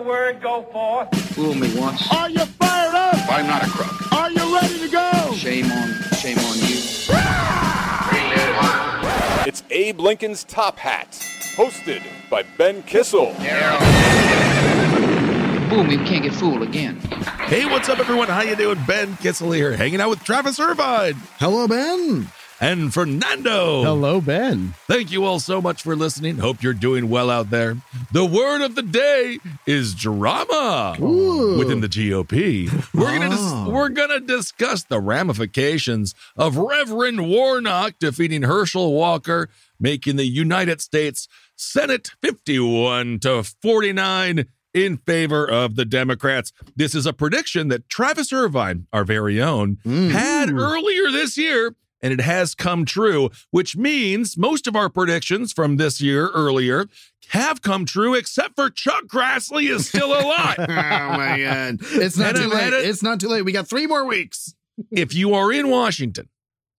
The word go forth. Fool me once. Are you fired up? I'm not a crook. Are you ready to go? Shame on, shame on you. It's Abe Lincoln's Top Hat, hosted by Ben Kissel. Fool me, we can't get fooled again. Hey, what's up, everyone? How you doing? Ben Kissel here, hanging out with Travis Irvine Hello, Ben. And Fernando. Hello, Ben. Thank you all so much for listening. Hope you're doing well out there. The word of the day is drama within the GOP. We're gonna dis- Oh. we're gonna discuss the ramifications of Reverend Warnock defeating Herschel Walker, making the United States Senate 51 to 49 in favor of the Democrats. This is a prediction that Travis Irvine, our very own, mm. had earlier this year and it has come true, which means most of our predictions from this year earlier have come true, except for Chuck Grassley is still alive. oh my god. It's not And too I've late. it- It's not too late. We got three more weeks. if you are in Washington,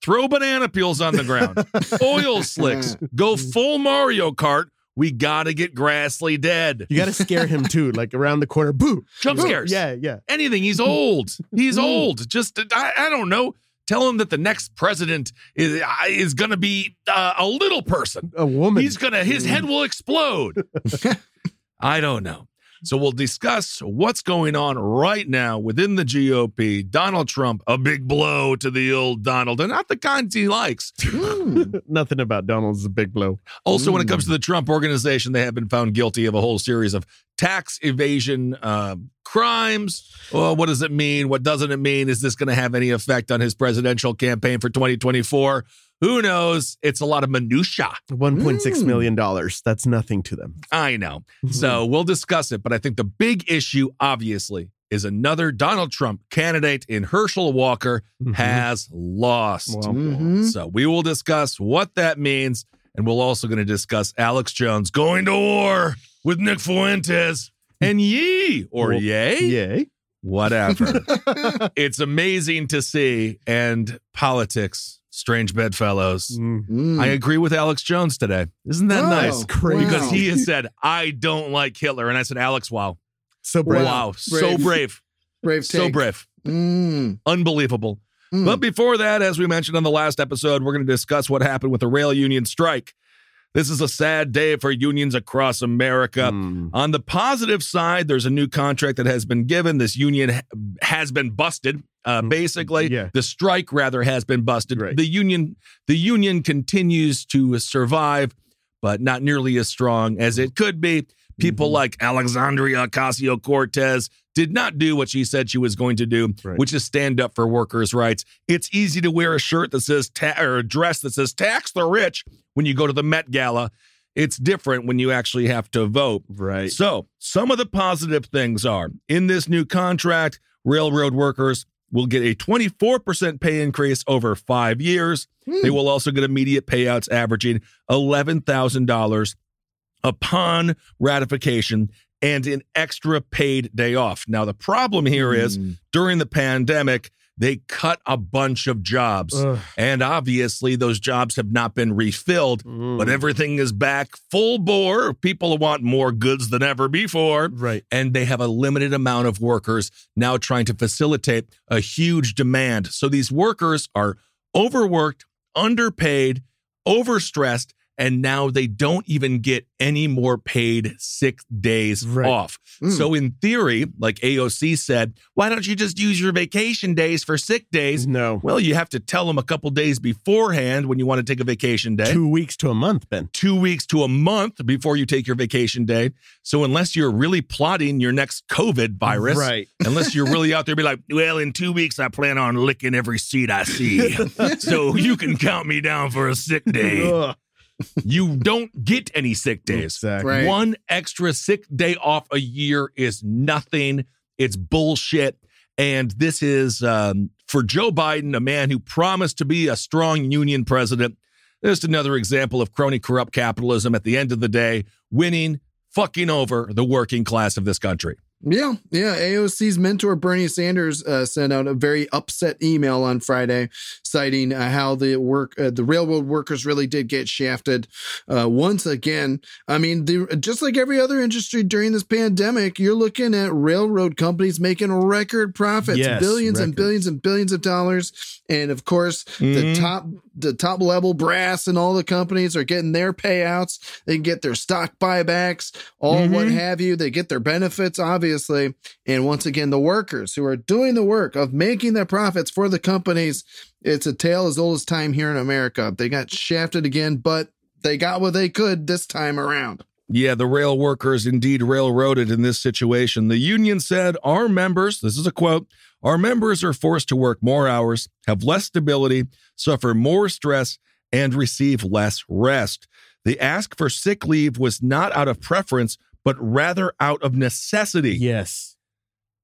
throw banana peels on the ground, oil slicks, go full Mario Kart. We got to get Grassley dead. You got to scare him too, like around the corner. Boo! Jump scares. Yeah, yeah. Anything. He's old. He's old. Just, I, I don't know. Tell him that the next president is, is going to be uh, a little person. A woman. He's gonna his head will explode. I don't know. So we'll discuss what's going on right now within the GOP. Donald Trump, a big blow to the old Donald, and not the kinds he likes. Nothing about Donald's a big blow. Also, when it comes to the Trump organization, they have been found guilty of a whole series of tax evasion uh, crimes. Well, what does it mean? What doesn't it mean? Is this going to have any effect on his presidential campaign for 2024? Who knows? It's a lot of minutia. One point six Mm. million dollars. That's nothing to them. I know. So we'll discuss it. But I think the big issue, obviously, is another Donald Trump candidate in Herschel Walker Mhm. has lost. Well, Mhm. So we will discuss what that means. And we're also going to discuss Alex Jones going to war with Nick Fuentes and Yee or Well, Yay, Yay. Whatever. it's amazing to see. And politics, strange bedfellows. Mm. I agree with Alex Jones today. Isn't that Oh, nice? crazy. Because he has said, I don't like Hitler. And I said, Alex, wow. So brave. Wow. So Brave. brave. brave So brave. Mm. Unbelievable. Mm. But before that, as we mentioned on the last episode, we're going to discuss what happened with the rail union strike. This is a sad day for unions across America. Mm. On the positive side, there's a new contract that has been given. This union has been busted. Uh, basically, yeah. the strike rather has been busted. Right. The union, the union continues to survive, but not nearly as strong as it could be. People Mhm. like Alexandria Ocasio Cortez did not do what she said she was going to do, Right. which is stand up for workers' rights. It's easy to wear a shirt that says ta- or a dress that says "tax the rich" when you go to the Met Gala. It's different when you actually have to vote. Right. So, some of the positive things are in this new contract, railroad workers will get a 24% pay increase over five years. Hmm. They will also get immediate payouts averaging $11,000 upon ratification and an extra paid day off. Now, the problem here is Mm. during the pandemic, they cut a bunch of jobs. Ugh. And obviously, those jobs have not been refilled, Mm. but everything is back full bore. People want more goods than ever before. Right. And they have a limited amount of workers now trying to facilitate a huge demand. So these workers are overworked, underpaid, overstressed, and now they don't even get any more paid sick days Right. off. Mm. So, in theory, like AOC said, why don't you just use your vacation days for sick days? No. Well, you have to tell them a couple days beforehand when you want to take a vacation day. Two weeks to a month, Ben. Two weeks to a month before you take your vacation day. So, unless you're really plotting your next COVID virus, Right. unless you're really out there, be like, well, in two weeks, I plan on licking every seat I see. so, you can count me down for a sick day. Ugh. You don't get any sick days. Exactly. Right. One extra sick day off a year is nothing. It's bullshit. And this is um, for Joe Biden, a man who promised to be a strong union president. Just another example of crony corrupt capitalism at the end of the day, winning, fucking over the working class of this country. Yeah, yeah. AOC's mentor Bernie Sanders uh, sent out a very upset email on Friday, citing uh, how the work, uh, the railroad workers really did get shafted uh, once again. I mean, the, just like every other industry during this pandemic, you're looking at railroad companies making record profits, Yes, billions and billions and billions of dollars, and of course, the Mhm. top, the top level brass and all the companies are getting their payouts. They get their stock buybacks, all what Mhm. have you. They get their benefits, obviously. And once again, the workers who are doing the work of making the profits for the companies, it's a tale as old as time here in America. They got shafted again, but they got what they could this time around. Yeah, the rail workers indeed railroaded in this situation. The union said, Our members, this is a quote, our members are forced to work more hours, have less stability, suffer more stress, and receive less rest. The ask for sick leave was not out of preference, but rather out of necessity. Yes.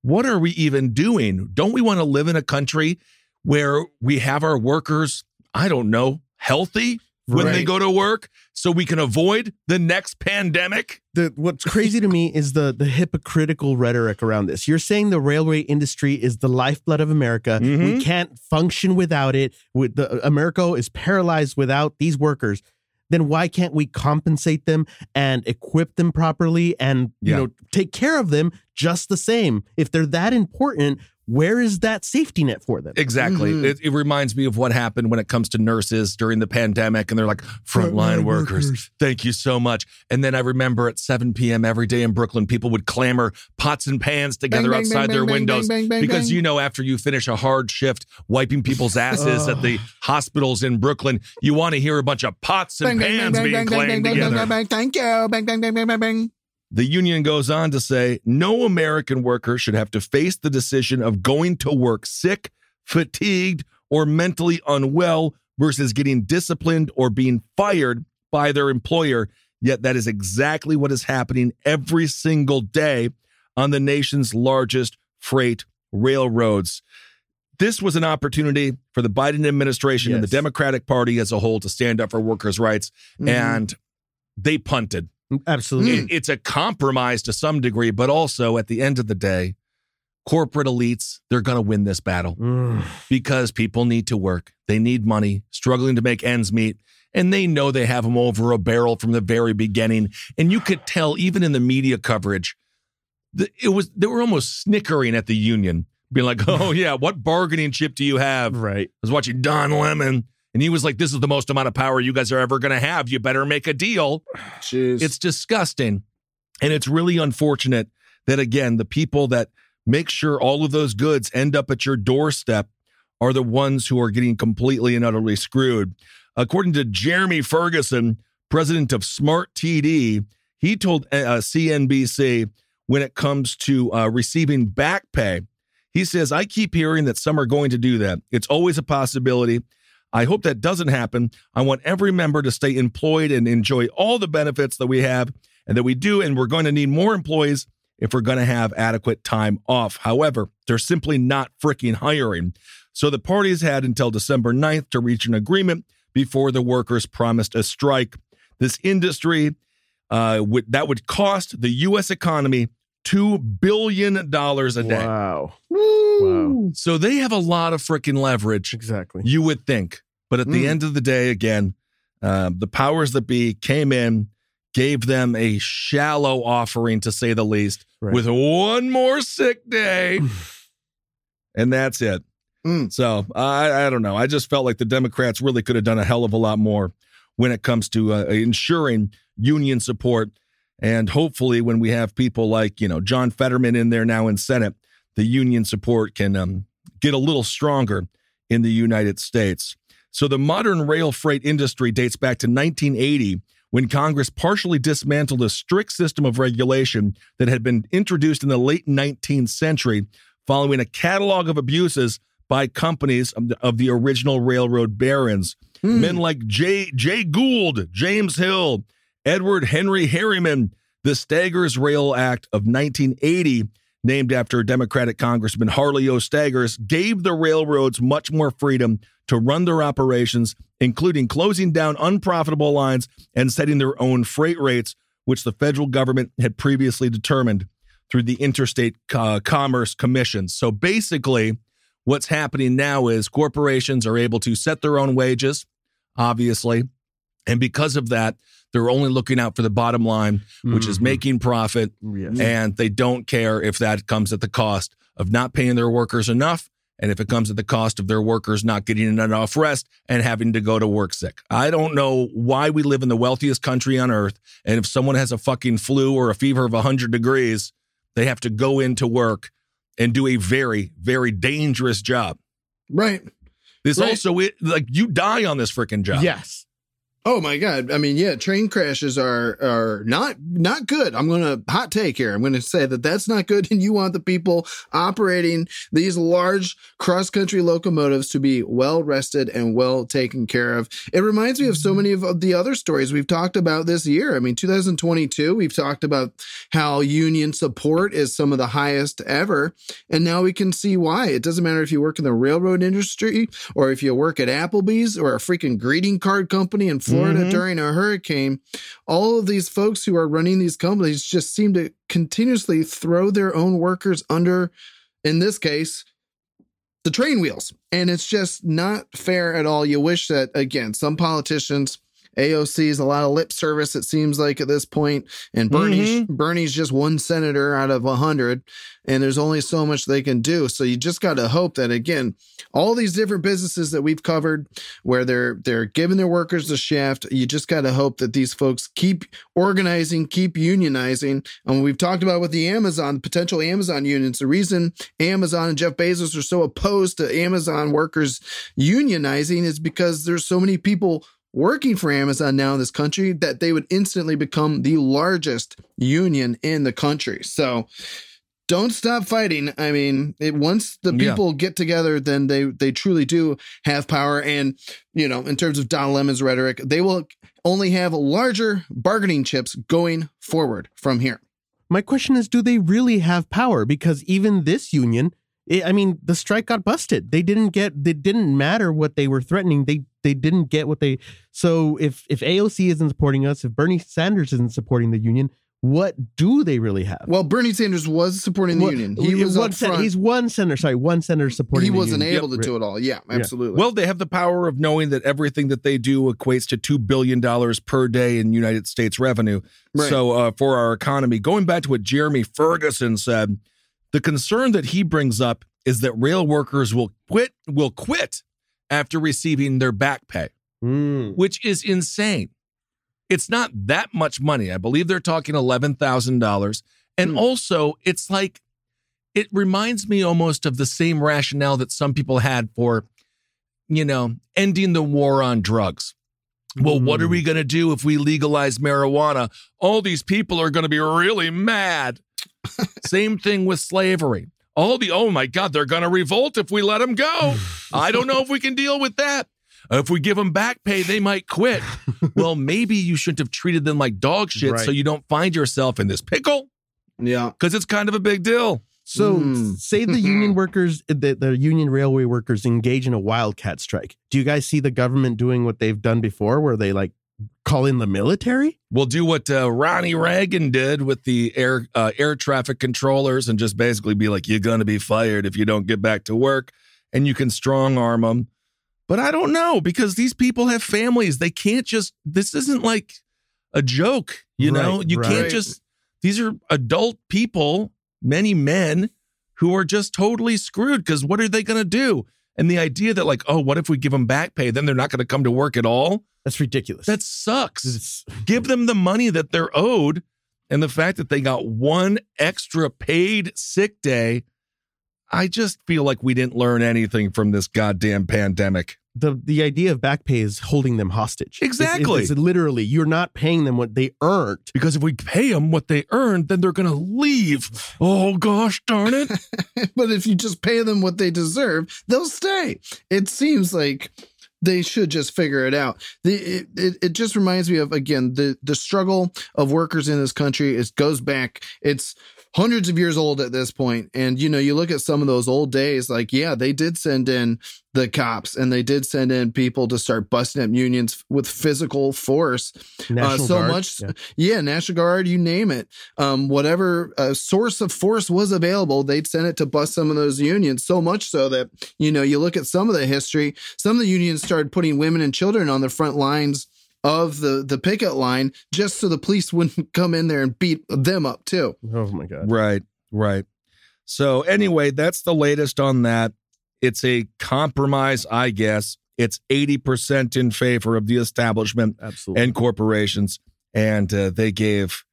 What are we even doing? Don't we want to live in a country where we have our workers, I don't know, healthy when they go to work so we can avoid the next pandemic? The what's crazy to me is the the hypocritical rhetoric around this. You're saying the railway industry is the lifeblood of America. Mhm. We can't function without it. With the America is paralyzed without these workers. Then why can't we compensate them and equip them properly and you know take care of them just the same? If they're that important, where is that safety net for them? Exactly. Mhm. It, it reminds me of what happened when it comes to nurses during the pandemic, and they're like, frontline Frontline workers, workers. thank you so much. And then I remember at 7 p.m. every day in Brooklyn, people would clamor pots and pans together bang, outside bang, their bang, windows bang, bang, because bang. you know, after you finish a hard shift wiping people's asses at the hospitals in Brooklyn, you want to hear a bunch of pots and pans being clanged together. Thank you. Bang, bang, bang, bang, bang, bang. The union goes on to say no American worker should have to face the decision of going to work sick, fatigued, or mentally unwell versus getting disciplined or being fired by their employer. Yet that is exactly what is happening every single day on the nation's largest freight railroads. This was an opportunity for the Biden administration and the Democratic Party as a whole to stand up for workers' rights, Mhm. and they punted Absolutely. it- it's a compromise to some degree, but also at the end of the day, corporate elites, they're going to win this battle Mm. because people need to work. They need money, struggling to make ends meet, and they know they have them over a barrel from the very beginning. And you could tell even in the media coverage, it was they were almost snickering at the union, being like, "Oh yeah, what bargaining chip do you have?" Right. I was watching Don Lemon, and he was like, "This is the most amount of power you guys are ever going to have. You better make a deal." Jeez. It's disgusting. And it's really unfortunate that, again, the people that make sure all of those goods end up at your doorstep are the ones who are getting completely and utterly screwed. According to Jeremy Ferguson, president of Smart TD, he told uh, CNBC when it comes to uh, receiving back pay, he says, I keep hearing that some are going to do that. It's always a possibility. I hope that doesn't happen. I want every member to stay employed and enjoy all the benefits that we have and that we do. And we're going to need more employees if we're going to have adequate time off. However, they're simply not freaking hiring. So the parties had until December 9th to reach an agreement before the workers promised a strike. This industry uh, would, that would cost the U.S. economy $2 billion a day. Wow. Woo. So they have a lot of freaking leverage. Exactly. You would think. But at the Mm. end of the day, again, uh, the powers that be came in, gave them a shallow offering, to say the least, Right. with one more sick day. and that's it. Mm. So I, I don't know. I just felt like the Democrats really could have done a hell of a lot more. when it comes to uh, ensuring union support. And hopefully, when we have people like, you know, John Fetterman in there now in Senate, the union support can um, get a little stronger in the United States. So the modern rail freight industry dates back to 1980 when Congress partially dismantled a strict system of regulation that had been introduced in the late 19th century following a catalog of abuses by companies of the, of the original railroad barons. Men like J. J. Gould, James Hill, Edward Henry Harriman, the Staggers Rail Act of 1980, named after Democratic Congressman Harley O. Staggers, gave the railroads much more freedom to run their operations, including closing down unprofitable lines and setting their own freight rates, which the federal government had previously determined through the Interstate uh, Commerce Commission. So basically, what's happening now is corporations are able to set their own wages, obviously. And because of that, they're only looking out for the bottom line, which is Mhm. making profit. Yes. And they don't care if that comes at the cost of not paying their workers enough. And if it comes at the cost of their workers not getting enough rest and having to go to work sick. I don't know why we live in the wealthiest country on earth. And if someone has a fucking flu or a fever of 100 degrees, they have to go into work and do a very, very dangerous job. Right. This Right. also, it, like, you die on this freaking job. Yes. Oh my god! I mean, yeah, train crashes are are not not good. I'm gonna hot take here. I'm gonna say that that's not good, and you want the people operating these large cross country locomotives to be well rested and well taken care of. It reminds me of so mm-hmm. many of the other stories we've talked about this year. I mean, 2022, we've talked about how union support is some of the highest ever, and now we can see why. It doesn't matter if you work in the railroad industry or if you work at Applebee's or a freaking greeting card company in Florida Mhm. during a hurricane. All of these folks who are running these companies just seem to continuously throw their own workers under, in this case, the train wheels. And it's just not fair at all. You wish that, again, some politicians. AOC's a lot of lip service, it seems like at this point, and mm-hmm. Bernie's Bernie's just one senator out of a hundred, and there's only so much they can do. So you just got to hope that again, all these different businesses that we've covered, where they're they're giving their workers the shaft, you just got to hope that these folks keep organizing, keep unionizing. And we've talked about with the Amazon, the potential Amazon unions, the reason Amazon and Jeff Bezos are so opposed to Amazon workers unionizing is because there's so many people working for Amazon now in this country that they would instantly become the largest union in the country. So don't stop fighting. I mean, it, once the Yeah. people get together, then they they truly do have power. And you know, in terms of Don Lemon's rhetoric, they will only have larger bargaining chips going forward from here. My question is, do they really have power? Because even this union, i I mean, the strike got busted. They didn't get. It didn't matter what they were threatening. They they didn't get what they. So if if AOC isn't supporting us, if Bernie Sanders isn't supporting the union, what do they really have? Well, Bernie Sanders was supporting the What- union. He was one sen- He's one senator. Sorry, one senator supporting. he the wasn't union. able to do it all. Yeah, absolutely. Well, they have the power of knowing that everything that they do equates to $2 billion per day in United States revenue. Right. So, uh, for our economy, going back to what Jeremy Ferguson said, the concern that he brings up is that rail workers will quit, will quit after receiving their back pay, Mm. which is insane. It's not that much money. I believe they're talking $11,000. And Hmm. also, it's like, it reminds me almost of the same rationale that some people had for, you know, ending the war on drugs. Well, what are we going to do if we legalize marijuana? All these people are going to be really mad. Same thing with slavery. All the, oh my God, they're going to revolt if we let them go. I don't know if we can deal with that. If we give them back pay, they might quit. well, maybe you shouldn't have treated them like dog shit Right. so you don't find yourself in this pickle yeah. because it's kind of a big deal. So, Mm. say the union workers, the, the union railway workers engage in a wildcat strike. Do you guys see the government doing what they've done before, where they like call in the military? We'll do what uh, Ronnie Reagan did with the air uh, air traffic controllers and just basically be like, "You're going to be fired if you don't get back to work," and you can strong arm them. But I don't know because these people have families. They can't just. This isn't like a joke, you know. Right, You can't just. These are adult people, many men, who are just totally screwed because what are they going to do? And the idea that, like, oh, what if we give them back pay? Then they're not going to come to work at all. That's ridiculous. That sucks. It's- Give them the money that they're owed. And the fact that they got one extra paid sick day, I just feel like we didn't learn anything from this goddamn pandemic. The the idea of back pay is holding them hostage. It's- it's- Exactly. It's, literally you're not paying them what they earned. Because if we pay them what they earned, then they're going to leave. Oh, gosh darn it. but if you just pay them what they deserve, they'll stay. It seems like they should just figure it out. The it, it, it just reminds me of again the the struggle of workers in this country. It goes back. It's hundreds of years old at this point and you know you look at some of those old days like yeah they did send in the cops and they did send in people to start busting up unions with physical force uh, so Guard, much yeah. yeah. national guard you name it um, whatever uh, source of force was available they'd send it to bust some of those unions so much so that you know you look at some of the history some of the unions started putting women and children on the front lines of the the picket line just so the police wouldn't come in there and beat them up too Oh my god. Right, right. So, anyway, that's the latest on that. It's a compromise, I guess. It's 80% in favor of the establishment Absolutely. and corporations. And uh, they gave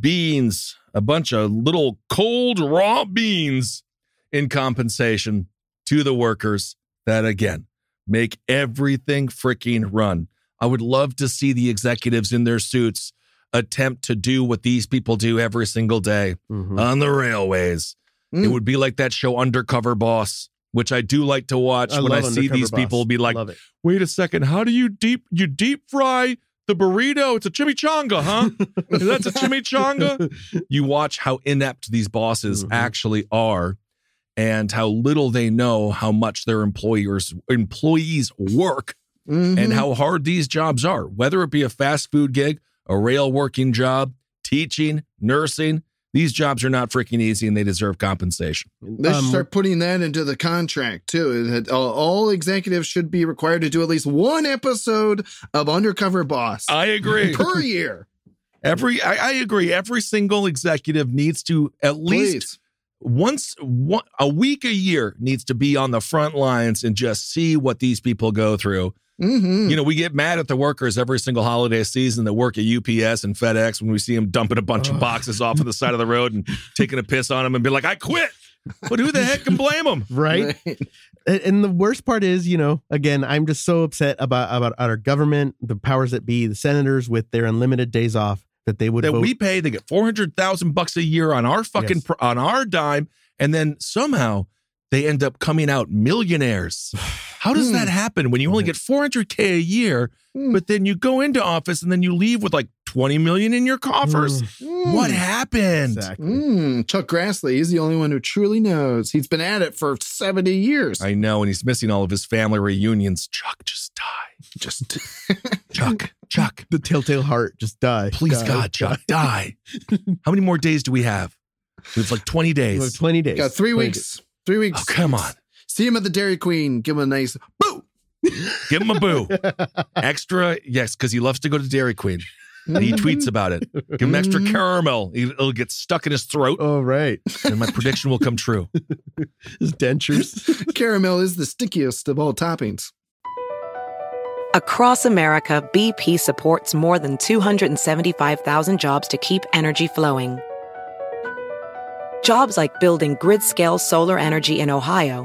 beans, a bunch of little cold, raw beans in compensation to the workers that, again, make everything freaking run. I would love to see the executives in their suits attempt to do what these people do every single day Mhm. on the railways. Mm. It would be like that show Undercover Boss, which I do like to watch when I see Undercover these Boss. people be like, wait a second, how do you deep you deep fry the burrito? It's a chimichanga, huh? That's a chimichanga. you watch how inept these bosses Mhm. actually are and how little they know how much their employers employees work Mhm. and how hard these jobs are, whether it be a fast food gig, a rail working job, teaching, nursing. These jobs are not freaking easy and they deserve compensation. They should Um, start putting that into the contract too. It all, all executives should be required to do at least one episode of Undercover Boss I agree. per year. Every I, I agree. Every single executive needs to at least Please. once one, a week a year needs to be on the front lines and just see what these people go through. Mhm. You know, we get mad at the workers every single holiday season that work at UPS and FedEx when we see them dumping a bunch of boxes off on the side of the road and taking a piss on them and be like, "I quit." But who the heck can blame them? right? And- And the worst part is, you know, again, I'm just so upset about about our government, the powers that be, the senators with their unlimited days off that they would that vote. we pay. They get four hundred thousand bucks a year on our fucking Yes. pr- on our dime, and then somehow they end up coming out millionaires. How does that happen when you only get four hundred k a year, Hmm. but then you go into office and then you leave with like twenty million in your coffers? What happened? exactly. Mm, Chuck Grassley, he's the only one who truly knows. He's been at it for 70 years. I know, and he's missing all of his family reunions. Chuck, just die. just Chuck, Chuck, The telltale heart just die. please, Die, God, Chuck, die. How many more days do we have? We have like twenty die. days. Twenty days. got three 20 weeks. Three weeks. Oh, come on. See him at the Dairy Queen. Give him a nice boo. Give him a boo. extra, yes, because he loves to go to Dairy Queen. And he tweets about it. Give him extra Mhm. caramel. It'll get stuck in his throat, Oh right, and my prediction will come true. his dentures. Caramel is the stickiest of all toppings. Across America, BP supports more than 275,000 jobs to keep energy flowing. Jobs like building grid scale solar energy in Ohio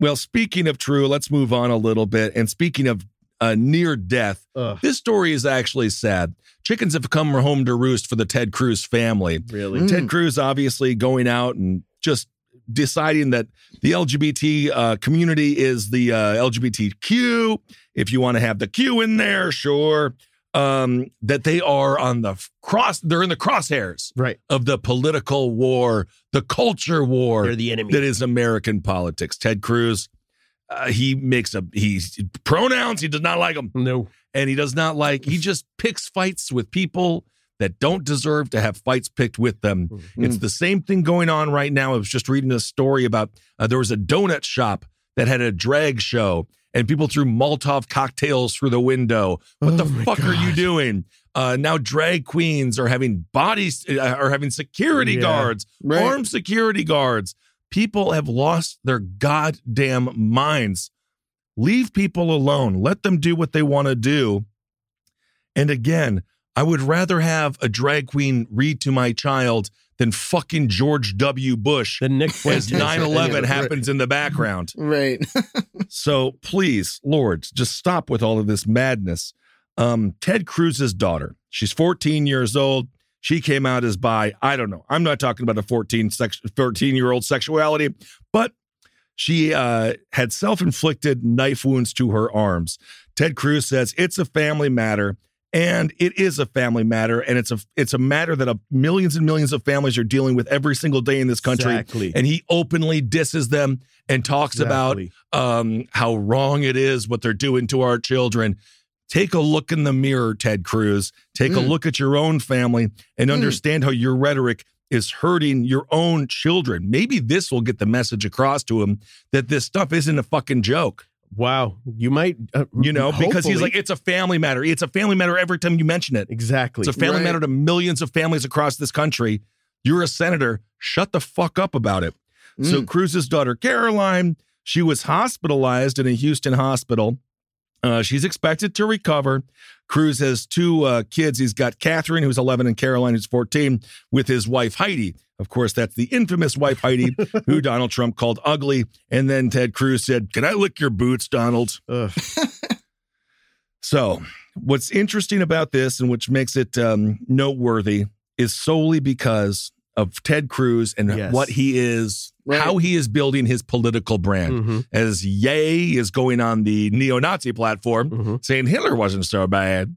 Well, speaking of true, let's move on a little bit. And speaking of uh, near death. Ugh. This story is actually sad. Chickens have come home to roost for the Ted Cruz family. Really? Ted Cruz obviously going out and just deciding that the LGBT uh, community is the uh, LGBTQ. If you want to have the Q in there, sure. Um, that they are on the cross, they're in the crosshairs Right. of the political war, the culture war They're the enemy. that is American politics. Ted Cruz, uh, he makes a he's pronouns. He does not like them, no. and he does not like. He just picks fights with people that don't deserve to have fights picked with them. It's the same thing going on right now. I was just reading a story about uh, there was a donut shop that had a drag show. And people threw Molotov cocktails through the window. What Oh the fuck are you doing? Uh, now drag queens are having bodies, uh, are having security Yeah. guards, Right. armed security guards. People have lost their goddamn minds. Leave people alone. Let them do what they want to do. And again, I would rather have a drag queen read to my child than fucking George W. Bush The Nick as 9 11 happens in the background. Right. So please, Lord, just stop with all of this madness. Um, Ted Cruz's daughter, she's 14 years old. She came out as bi. I don't know. I'm not talking about a 14, sex, 13 year old sexuality, but she uh, had self inflicted knife wounds to her arms. Ted Cruz says it's a family matter. And it is a family matter, and it's a it's a matter that uh, millions and millions of families are dealing with every single day in this country. Exactly. And he openly disses them and talks about um, how wrong it is what they're doing to our children. Take a look in the mirror, Ted Cruz. Take a Mm. look at your own family and Mm. understand how your rhetoric is hurting your own children. Maybe this will get the message across to him that this stuff isn't a fucking joke. Wow. You might, uh, You know, because he's like, it's a family matter. It's a family matter every time you mention it. exactly. It's a family Right. matter to millions of families across this country. You're a senator. Shut the fuck up about it. So Mm. Cruz's daughter Caroline, she was hospitalized in a Houston hospital. Uh, she's expected to recover. Cruz has two uh, kids. He's got Catherine, who's 11, and Caroline, who's 14, with his wife Heidi. Of course, that's the infamous wife Heidi, who Donald Trump called ugly. And then Ted Cruz said, "Can I lick your boots, Donald?" So, what's interesting about this and which makes it um, noteworthy is solely because of Ted Cruz and Yes. what he is, Right. how he is building his political brand. Mhm, As Ye is going on the neo Nazi platform mhm. saying Hitler wasn't so bad,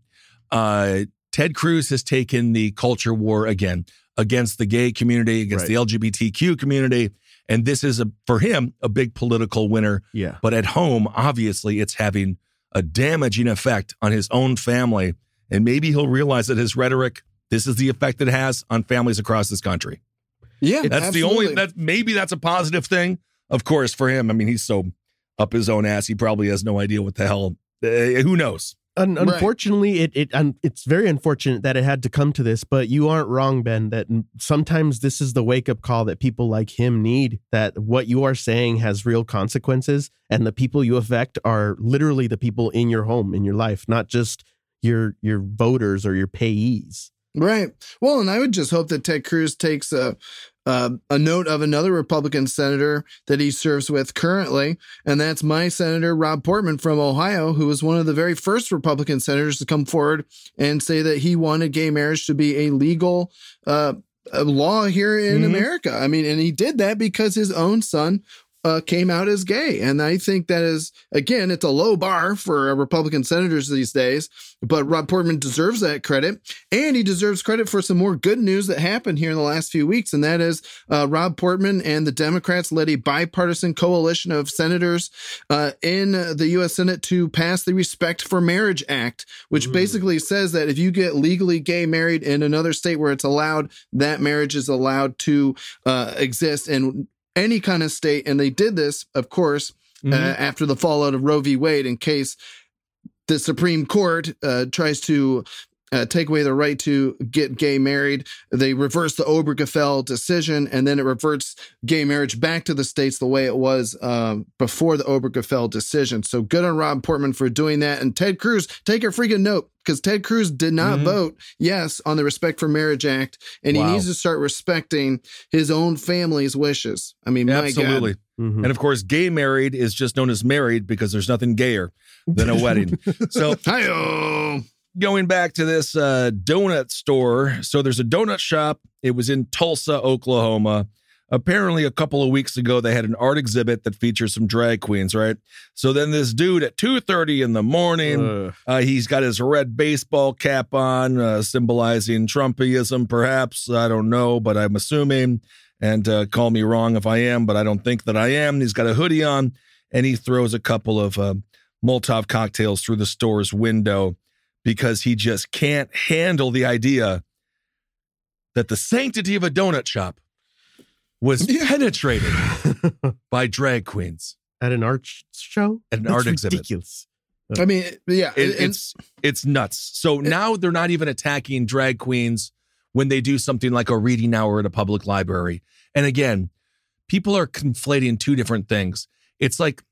uh, Ted Cruz has taken the culture war again against the gay community, against Right. the LGBTQ community. And this is a, for him a big political winner. Yeah. But at home, obviously, it's having a damaging effect on his own family. And maybe he'll realize that his rhetoric, this is the effect it has on families across this country. Yeah. That's the only, that maybe that's a positive thing. Of course, for him, I mean, he's so up his own ass, he probably has no idea what the hell. Uh, who knows? Un- Right. unfortunately, it it un- it's very unfortunate that it had to come to this. But you aren't wrong, Ben. That sometimes this is the wake up call that people like him need. That what you are saying has real consequences, and the people you affect are literally the people in your home, in your life, not just your your voters or your payees. Right. Well, and I would just hope that Ted Cruz takes a uh, a note of another Republican senator that he serves with currently, and that's my senator Rob Portman from Ohio, who was one of the very first Republican senators to come forward and say that he wanted gay marriage to be a legal uh, law here in Mhm. America. I mean, and he did that because his own son uh, came out as gay. And I think that is, again, it's a low bar for Republican senators these days, but Rob Portman deserves that credit. And he deserves credit for some more good news that happened here in the last few weeks. And that is uh, Rob Portman and the Democrats led a bipartisan coalition of senators uh, in the U.S. Senate to pass the Respect for Marriage Act, which basically says that if you get legally gay married in another state where it's allowed, that marriage is allowed to uh, exist in any kind of state. And they did this, of course, uh, Mhm. after the fallout of Roe v. Wade, in case the Supreme Court uh, tries to uh, take away the right to get gay married. They reverse the Obergefell decision, and then it reverts gay marriage back to the states the way it was um, before the Obergefell decision. So good on Rob Portman for doing that. And Ted Cruz, take a freaking note. because Ted Cruz did not Mhm. vote yes on the Respect for Marriage Act, and Wow. he needs to start respecting his own family's wishes. I mean, my Absolutely. God. Mhm. And of course, gay married is just known as married because there's nothing gayer than a wedding. So Hi-yo. Going back to this uh, donut store. So there's a donut shop. It was in Tulsa, Oklahoma. Apparently, a couple of weeks ago, they had an art exhibit that features some drag queens, right? So then this dude at 2:30 in the morning, uh, he's got his red baseball cap on, uh, symbolizing Trumpism, perhaps. I don't know, but I'm assuming. And uh, call me wrong if I am, but I don't think that I am. He's got a hoodie on, and he throws a couple of uh, Molotov cocktails through the store's window because he just can't handle the idea that the sanctity of a donut shop was Yeah. penetrated by drag queens at an art show at an That's art exhibit. ridiculous. I mean, yeah, It- and- it's it's nuts. So now they're not even attacking drag queens when they do something like a reading hour at a public library. And again, people are conflating two different things. It's like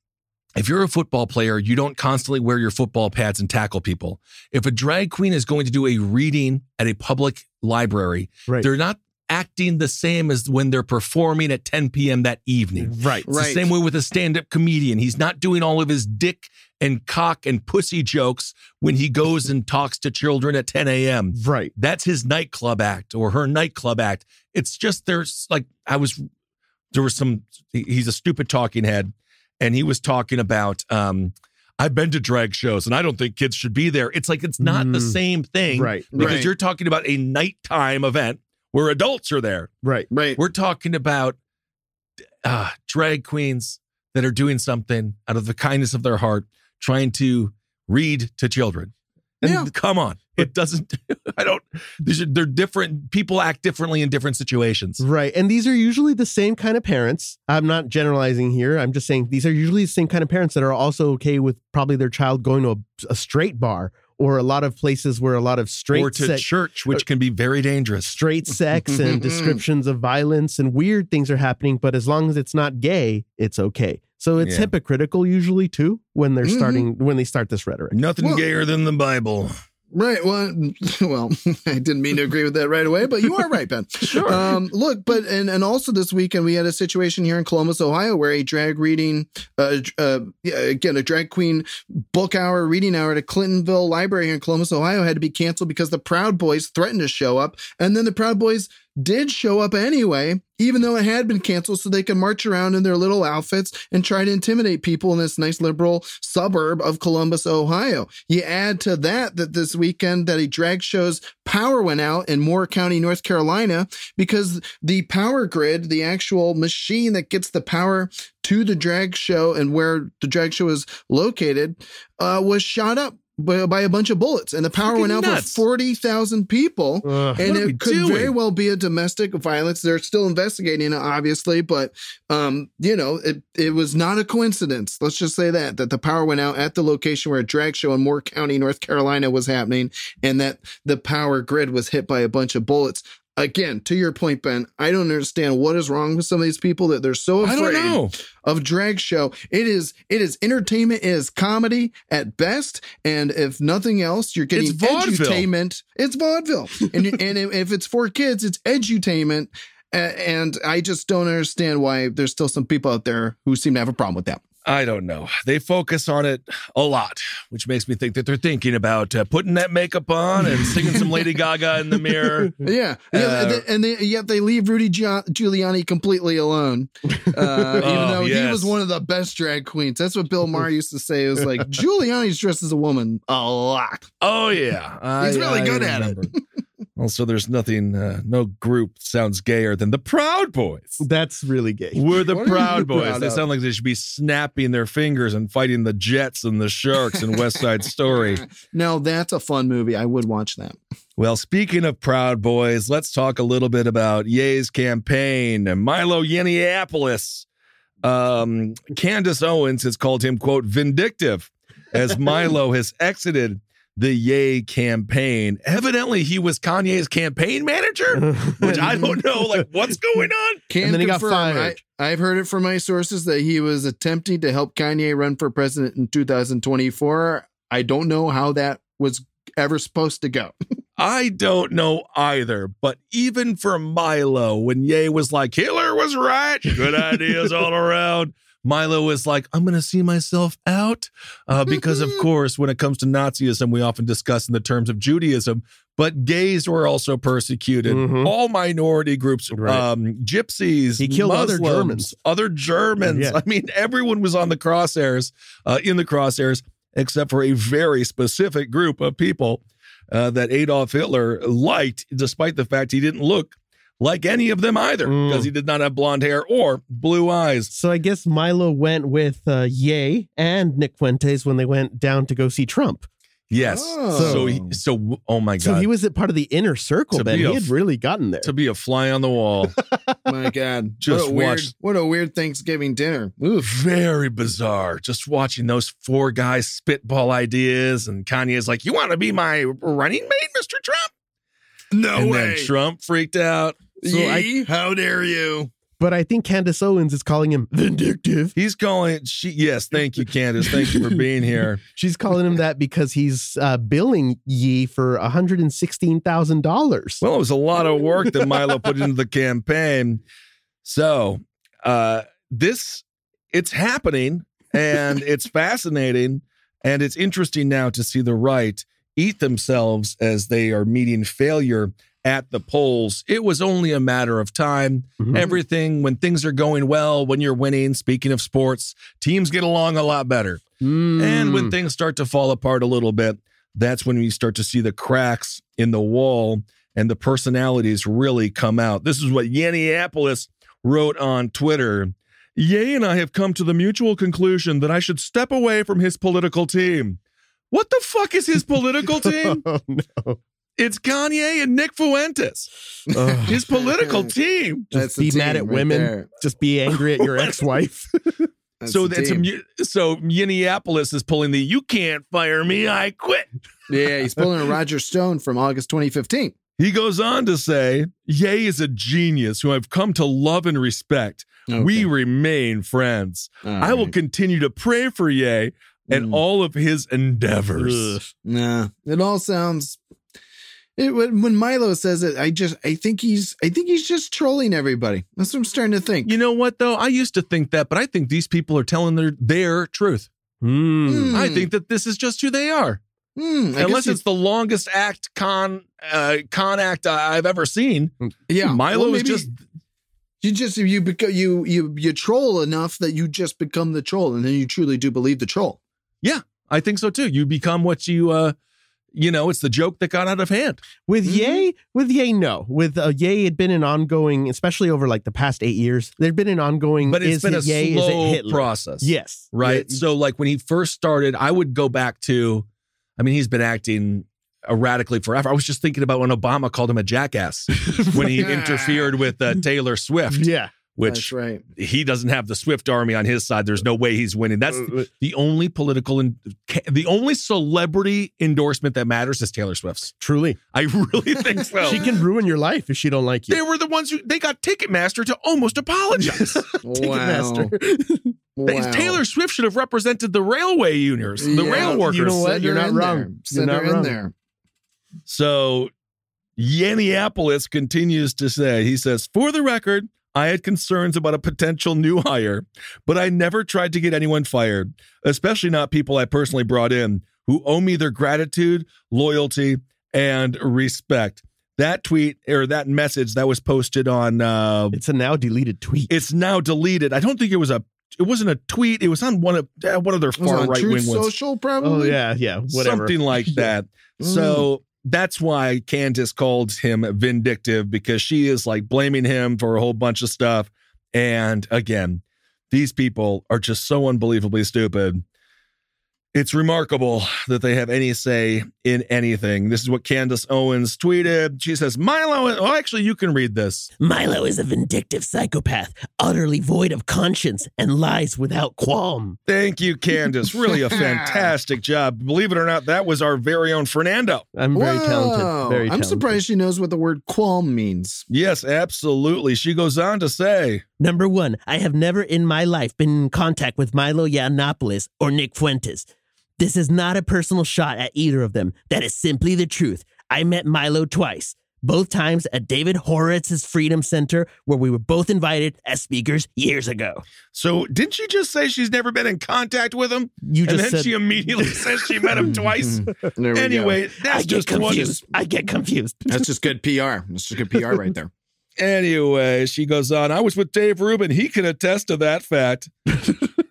if you're a football player, you don't constantly wear your football pads and tackle people. If a drag queen is going to do a reading at a public library, Right. they're not acting the same as when they're performing at 10 p.m. that evening. Right. It's Right. the same way with a stand-up comedian. He's not doing all of his dick and cock and pussy jokes when he goes and talks to children at 10 a.m. Right. That's his nightclub act or her nightclub act. It's just there's like I was there was some he's a stupid talking head and he was talking about um I've been to drag shows and I don't think kids should be there. It's like it's not the Mm. same thing Right. because Right. you're talking about a nighttime event where adults are there. Right. right. We're talking about uh, drag queens that are doing something out of the kindness of their heart, trying to read to children. And Yeah. come on, it doesn't. I don't. These are, they're different. People act differently in different situations. Right. And these are usually the same kind of parents. I'm not generalizing here. I'm just saying these are usually the same kind of parents that are also okay with probably their child going to a, a straight bar or a lot of places where a lot of straight or to sex, church, which can be very dangerous. straight sex and descriptions of violence and weird things are happening, but as long as it's not gay, it's okay. So it's Yeah. hypocritical usually too when they're Mhm. starting when they start this rhetoric. Nothing Well- gayer than the Bible. Right. Well, well, I didn't mean to agree with that right away, but you are right, Ben. Sure. Um, look, but and and also this weekend we had a situation here in Columbus, Ohio, where a drag reading, uh, uh, again, a drag queen book hour, reading hour at a Clintonville library here in Columbus, Ohio, had to be canceled because the Proud Boys threatened to show up, and then the Proud Boys did show up anyway, even though it had been canceled, so they could march around in their little outfits and try to intimidate people in this nice liberal suburb of Columbus, Ohio. You add to that that this weekend that a drag show's power went out in Moore County, North Carolina, because the power grid, the actual machine that gets the power to the drag show and where the drag show is located, uh, was shot up. By, by a bunch of bullets, and the power went out nuts. for forty thousand people Ugh. and What are we it could doing? very well be a domestic violence. They're still investigating it, obviously, but um, you know, it it was not a coincidence. Let's just say that that the power went out at the location where a drag show in Moore County, North Carolina, was happening, and that the power grid was hit by a bunch of bullets. Again, to your point, Ben, I don't understand what is wrong with some of these people that they're so afraid of drag show. It is it is entertainment, it is comedy at best, and if nothing else, you're getting It's vaudeville. edutainment. It's vaudeville, and and if it's for kids, it's edutainment. And I just don't understand why there's still some people out there who seem to have a problem with that. I don't know. They focus on it a lot, which makes me think that they're thinking about uh, putting that makeup on and singing some Lady Gaga in the mirror. Yeah, yeah, Uh, and they- and they, yet they leave Rudy Giuliani completely alone, uh, even Oh, though he was one of the best drag queens. That's what Bill Maher used to say. It was like Giuliani's dressed as a woman a lot. Oh yeah, He's I- really I good at it. Also, there's nothing, uh, no group sounds gayer than the Proud Boys. That's really gay. We're the What Proud Boys. proud They of? sound like they should be snapping their fingers and fighting the Jets and the Sharks in West Side Story. Now that's a fun movie. I would watch that. Well, speaking of Proud Boys, let's talk a little bit about Ye's campaign. and Milo Yiannopoulos. Um, Candace Owens has called him, quote, vindictive as Milo has exited the Yay campaign. Evidently, he was Kanye's campaign manager, which I don't know, like, what's going on? Can And then he got fired. I, I've heard it from my sources that he was attempting to help Kanye run for president in 2024. I don't know how that was ever supposed to go. I don't know either, but even for Milo, when Ye was like, Hitler was right, good ideas all around, Milo is like, I'm going to see myself out. Uh, because, of course, when it comes to Nazism, we often discuss in the terms of Judaism, but gays were also persecuted. Mhm. All minority groups, Right. um, gypsies, He killed other Germans. Other Germans. Yeah. I mean, everyone was on the crosshairs, uh, in the crosshairs, except for a very specific group of people uh, that Adolf Hitler liked, despite the fact he didn't look like any of them either, Mm. because he did not have blonde hair or blue eyes. So I guess Milo went with uh, Ye and Nick Fuentes when they went down to go see Trump. Yes. Oh. So, he, so oh my god. So he was at part of the inner circle, To Ben. He a had really gotten there. to be a fly on the wall. My God, Just what a weird, what a weird Thanksgiving dinner. Oof. Very bizarre. Just watching those four guys spitball ideas, and Kanye's like, "You want to be my running mate, Mister Trump?" No and way. then Trump freaked out. So I- how dare you? but I think Candace Owens is calling him vindictive. He's calling. She yes, thank you, Candace. Thank you for being here. She's calling him that because he's uh, billing Ye for $116,000. Well, it was a lot of work that Milo put into the campaign. So, uh, this it's happening and it's fascinating and it's interesting now to see the right eat themselves as they are meeting failure at the polls. It was only a matter of time. Mhm. Everything when things are going well, when you're winning, speaking of sports, teams get along a lot better. And when Mm. things start to fall apart a little bit, that's when you start to see the cracks in the wall and the personalities really come out. This is what Yiannopoulos wrote on Twitter. Ye and I have come to the mutual conclusion that I should step away from his political team. What the fuck is his political team? oh, no. It's Kanye and Nick Fuentes. Ugh. His political team. Just the be mad at right women. there. Just be angry at your ex-wife. That's so that's a, so Yiannopoulos is pulling the "You can't fire me, I quit." yeah, he's pulling a Roger Stone from August 2015. He goes on to say, Ye is a genius who I've come to love and respect. We remain friends. I will continue to pray for Ye and Mm. all of his endeavors. Ugh. Nah, it all sounds. It, when when Milo says it, I just I think he's I think he's just trolling everybody. That's what I'm starting to think. You know what though? I used to think that, but I think these people are telling their their truth. Mm. I Hmm. think that this is just who they are. I Unless it's the longest act con uh, con act I've ever seen. yeah. Milo well, is just you just you beco- you you you troll enough that you just become the troll, and then you truly do believe the troll. Yeah, I think so too. You become what you uh you know, it's the joke that got out of hand. With Mhm. Ye, with Ye, no. With uh, Ye, had been an ongoing, especially over like the past eight years. There'd been an ongoing. But it's is been a Ye, slow process. Yes, right? So, like when he first started, I would go back to, I mean, he's been acting erratically forever. I was just thinking about when Obama called him a jackass when he interfered with uh, Taylor Swift, yeah. That's which right. he doesn't have the Swift army on his side. There's no way he's winning. That's the, the only political and the only celebrity endorsement that matters is Taylor Swift's. Truly, I really think so. she can ruin your life if she don't like you. They were the ones who they got Ticketmaster to almost apologize. Ticketmaster. They- Wow. Taylor Swift should have represented the railway unions, the Yeah, rail you workers. know what? Send You're her not in wrong. there. You're Send not her in wrong. there. So Yiannopoulos continues to say, he says, for the record, I had concerns about a potential new hire, but I never tried to get anyone fired, especially not people I personally brought in who owe me their gratitude, loyalty, and respect. That tweet or that message that was posted on uh It's a now deleted tweet. it's now deleted. I don't think it was a it wasn't a tweet. It was on one of uh, one of their It was far right Truth wing ones. Social, oh yeah, yeah, whatever. Something like that. So that's why Candace called him vindictive because she is like blaming him for a whole bunch of stuff. And again, these people are just so unbelievably stupid. It's remarkable that they have any say in anything. This is what Candace Owens tweeted. She says, Milo, oh, actually, you can read this. Milo is a vindictive psychopath, utterly void of conscience and lies without qualm. Thank you, Candace. Really a fantastic job. Believe it or not, that was our very own Fernando. I'm very Whoa. talented. Very I'm talented. surprised she knows what the word qualm means. Yes, absolutely. She goes on to say, Number one, I have never in my life been in contact with Milo Yiannopoulos or Nick Fuentes. This is not a personal shot at either of them. That is simply the truth. I met Milo twice, both times at David Horowitz's Freedom Center, where we were both invited as speakers years ago. So didn't she just say she's never been in contact with him? You and just then said she immediately says she met him twice. There we go. anyway, I that's get just one. confused. I get confused. That's just good PR. That's just good PR right there. Anyway, she goes on. I was with Dave Rubin. He can attest to that fact.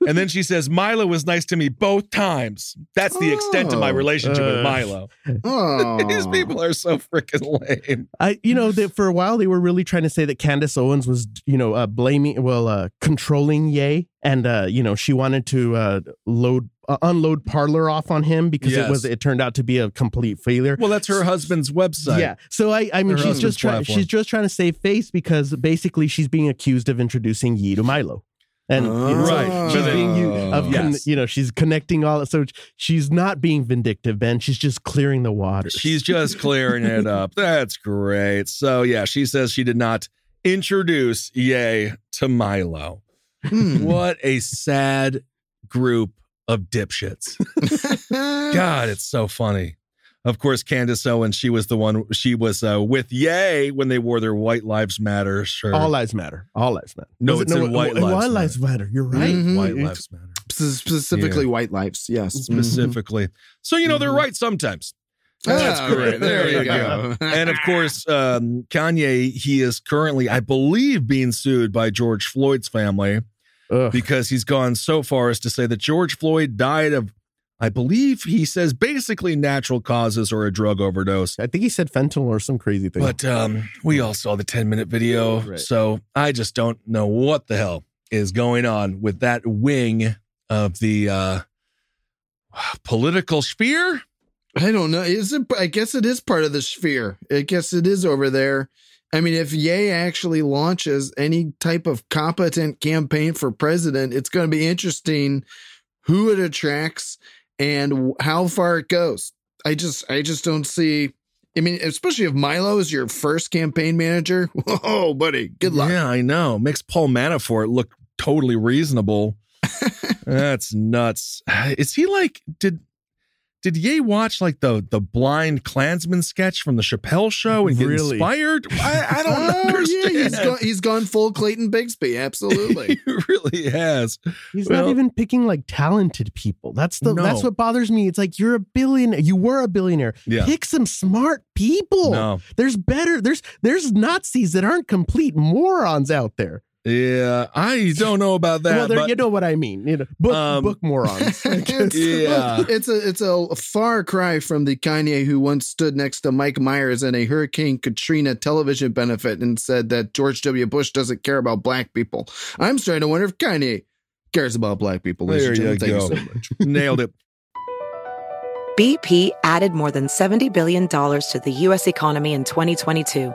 And then she says, Milo was nice to me both times. That's the extent of my Oh. relationship with Uh. Milo. Oh, These people are so freaking lame. I, you know, that for a while they were really trying to say that Candace Owens was, you know, uh, blaming, well, uh, controlling Ye, and uh, you know, she wanted to uh, load, uh, unload Parler off on him because Yes. it was, it turned out to be a complete failure. Well, that's her husband's website. Yeah. So I, I mean, Her she's just trying, she's just trying to save face because basically she's being accused of introducing Ye to Milo. And you know, Right. she's Oh. being you of con- Yes. you know she's connecting all so she's not being vindictive Ben she's just clearing the waters She's just clearing it up. That's great. So, yeah, she says she did not introduce yay to Milo. Hmm. What a sad group of dipshits. God, it's so funny. Of course, Candace Owens, she was the one, she was uh, with Yay when they wore their White Lives Matter shirt. all lives matter all lives matter No, Was it's in White Lives White Matter. lives matter you're right Mhm. White Lives Matter. Specifically, white lives. Yes. Specifically. So, you know, they're right sometimes. That's Ah, great. right. There, you go. and of course, um, Kanye, he is currently, I believe, being sued by George Floyd's family Ugh. because he's gone so far as to say that George Floyd died of, I believe he says, basically natural causes or a drug overdose. I think he said fentanyl or some crazy thing But um, we all saw the 10 minute video. Right. So I just don't know what the hell is going on with that wing of the uh, political sphere. I don't know. Is it? I guess it is part of the sphere. I guess it is over there. I mean, if Ye actually launches any type of competent campaign for president, it's going to be interesting who it attracts and how far it goes. I just, I just don't see. I mean, especially if Milo is your first campaign manager. Whoa, buddy, good luck. Yeah, I know. Makes Paul Manafort look totally reasonable. That's nuts. Is he like did did Ye watch like the the blind Klansman sketch from the Chappelle show and get Really? inspired? I, I don't Oh, understand. yeah, he's gone, he's gone full Clayton Bigsby. Absolutely. he really has. he's Well- not even picking like talented people that's the No. that's what bothers me it's like you're a billionaire you were a billionaire Yeah. pick some smart people No. there's better there's there's nazis that aren't complete morons out there Yeah, I don't know about that. well but you know what i mean you know book Um, book morons It's, Yeah. it's a it's a far cry from the Kanye who once stood next to Mike Myers in a Hurricane Katrina television benefit and said that George W. Bush doesn't care about black people. I'm starting to wonder if Kanye cares about black people. There you. Thank go. you so much. nailed it. BP added more than $70 billion to the U.S. economy in 2022.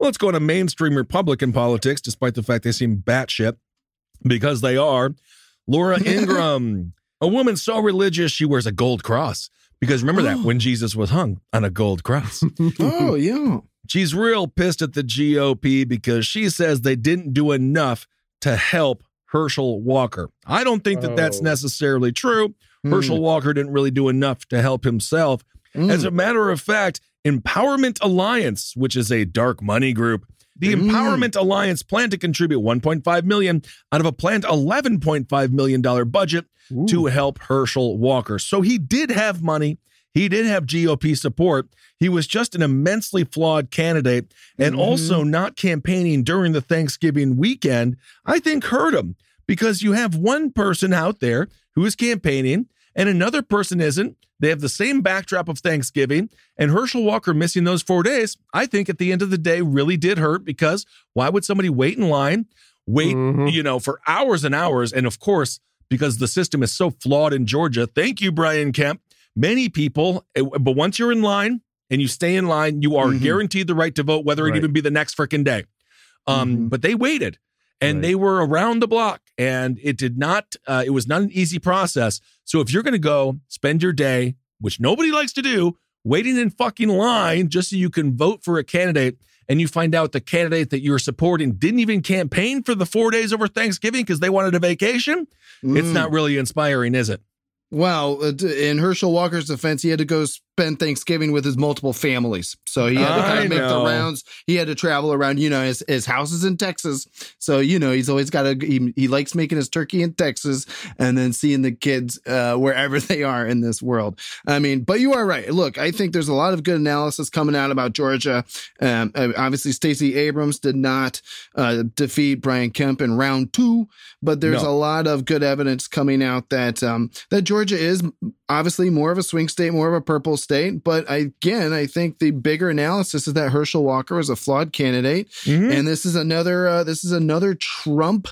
Let's go to mainstream Republican politics, despite the fact they seem batshit, because they are. Laura Ingraham, a woman so religious she wears a gold cross. Because remember that when Jesus was hung on a gold cross. Oh yeah. She's real pissed at the GOP because she says they didn't do enough to help Herschel Walker. I don't think that that's Oh. necessarily true. Herschel Walker didn't really do enough to help himself. Mm. As a matter of fact, Empowerment Alliance, which is a dark money group, the Empowerment Alliance planned to contribute 1.5 million out of a planned 11.5 million dollar budget to help Herschel Walker. So he did have money. he did have GOP support. He was just an immensely flawed candidate, and Mhm. also not campaigning during the Thanksgiving weekend, I think hurt him because you have one person out there who is campaigning and another person isn't. They have the same backdrop of Thanksgiving, and Herschel Walker missing those four days, I think at the end of the day really did hurt because why would somebody wait in line, wait, Mhm. you know, for hours and hours? And of course, because the system is so flawed in Georgia, thank you, Brian Kemp. Many people, eh, but once you're in line and you stay in line, you are Mhm. guaranteed the right to vote, whether it Right. even be the next freaking day. Um, Mhm. But they waited and Right. they were around the block and it did not uh, it was not an easy process so if you're going to go spend your day which nobody likes to do waiting in fucking line just so you can vote for a candidate and you find out the candidate that you're supporting didn't even campaign for the four days over thanksgiving because they wanted a vacation it's Mm. not really inspiring is it Well, uh, in Herschel Walker's defense, he had to go spend Thanksgiving with his multiple families. So he had to kind of make the rounds. He had to travel around, you know, his, his house is in Texas. So, you know, he's always got to, he, he likes making his turkey in Texas and then seeing the kids uh, wherever they are in this world. I mean, but you are right. Look, I think there's a lot of good analysis coming out about Georgia. Um, obviously, Stacey Abrams did not uh, defeat Brian Kemp in round two, but there's No. a lot of good evidence coming out that um, that Georgia is obviously more of a swing state, more of a purple state. But I, again, I think the bigger analysis is that Herschel Walker is a flawed candidate, Mhm. and this is another uh, this is another Trump